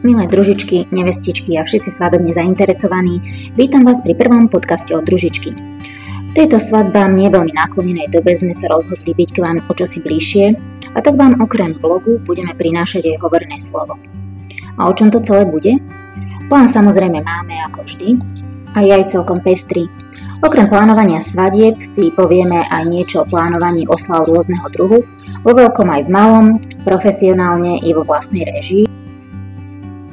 Milé družičky, nevestičky a všetci svadobne zainteresovaní, vítam vás pri prvom podcaste od družičky. V tejto svadbám nie veľmi náklonenej dobe sme sa rozhodli byť k vám o čosi bližšie a tak vám okrem blogu budeme prinášať aj hovorené slovo. A o čom to celé bude? Plán samozrejme máme ako vždy a je aj celkom pestrý. Okrem plánovania svadieb si povieme aj niečo o plánovaní oslav rôzneho druhu, vo veľkom aj v malom, profesionálne i vo vlastnej režii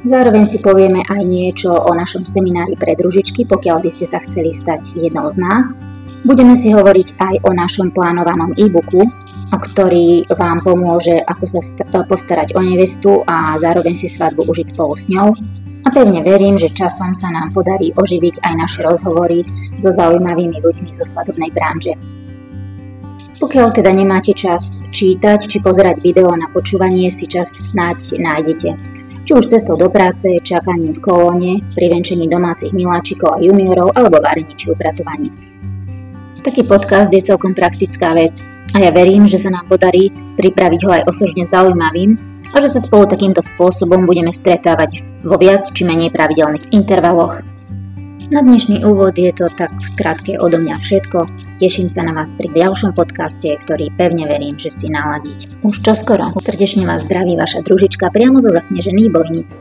Zároveň si povieme aj niečo o našom seminári pre družičky, pokiaľ by ste sa chceli stať jednou z nás. Budeme si hovoriť aj o našom plánovanom e-booku, ktorý vám pomôže, ako sa postarať o nevestu a zároveň si svadbu užiť spolu s ňou. A pevne verím, že časom sa nám podarí oživiť aj naše rozhovory so zaujímavými ľuďmi zo svadobnej branže. Pokiaľ teda nemáte čas čítať či pozerať video na počúvanie, si čas snáď nájdete či už cestou do práce, čakaním v kolóne, pri venčení domácich miláčikov a juniorov alebo varení či upratovaní. Taký podcast je celkom praktická vec a ja verím, že sa nám podarí pripraviť ho aj osožne zaujímavým a že sa spolu takýmto spôsobom budeme stretávať vo viac či menej pravidelných intervaloch. Na dnešný úvod je to tak v skratke odo mňa všetko. Teším sa na vás pri ďalšom podcaste, ktorý pevne verím, že si naladiť. Už čoskoro srdečne vás zdraví vaša družička priamo zo zasnežených bojníc.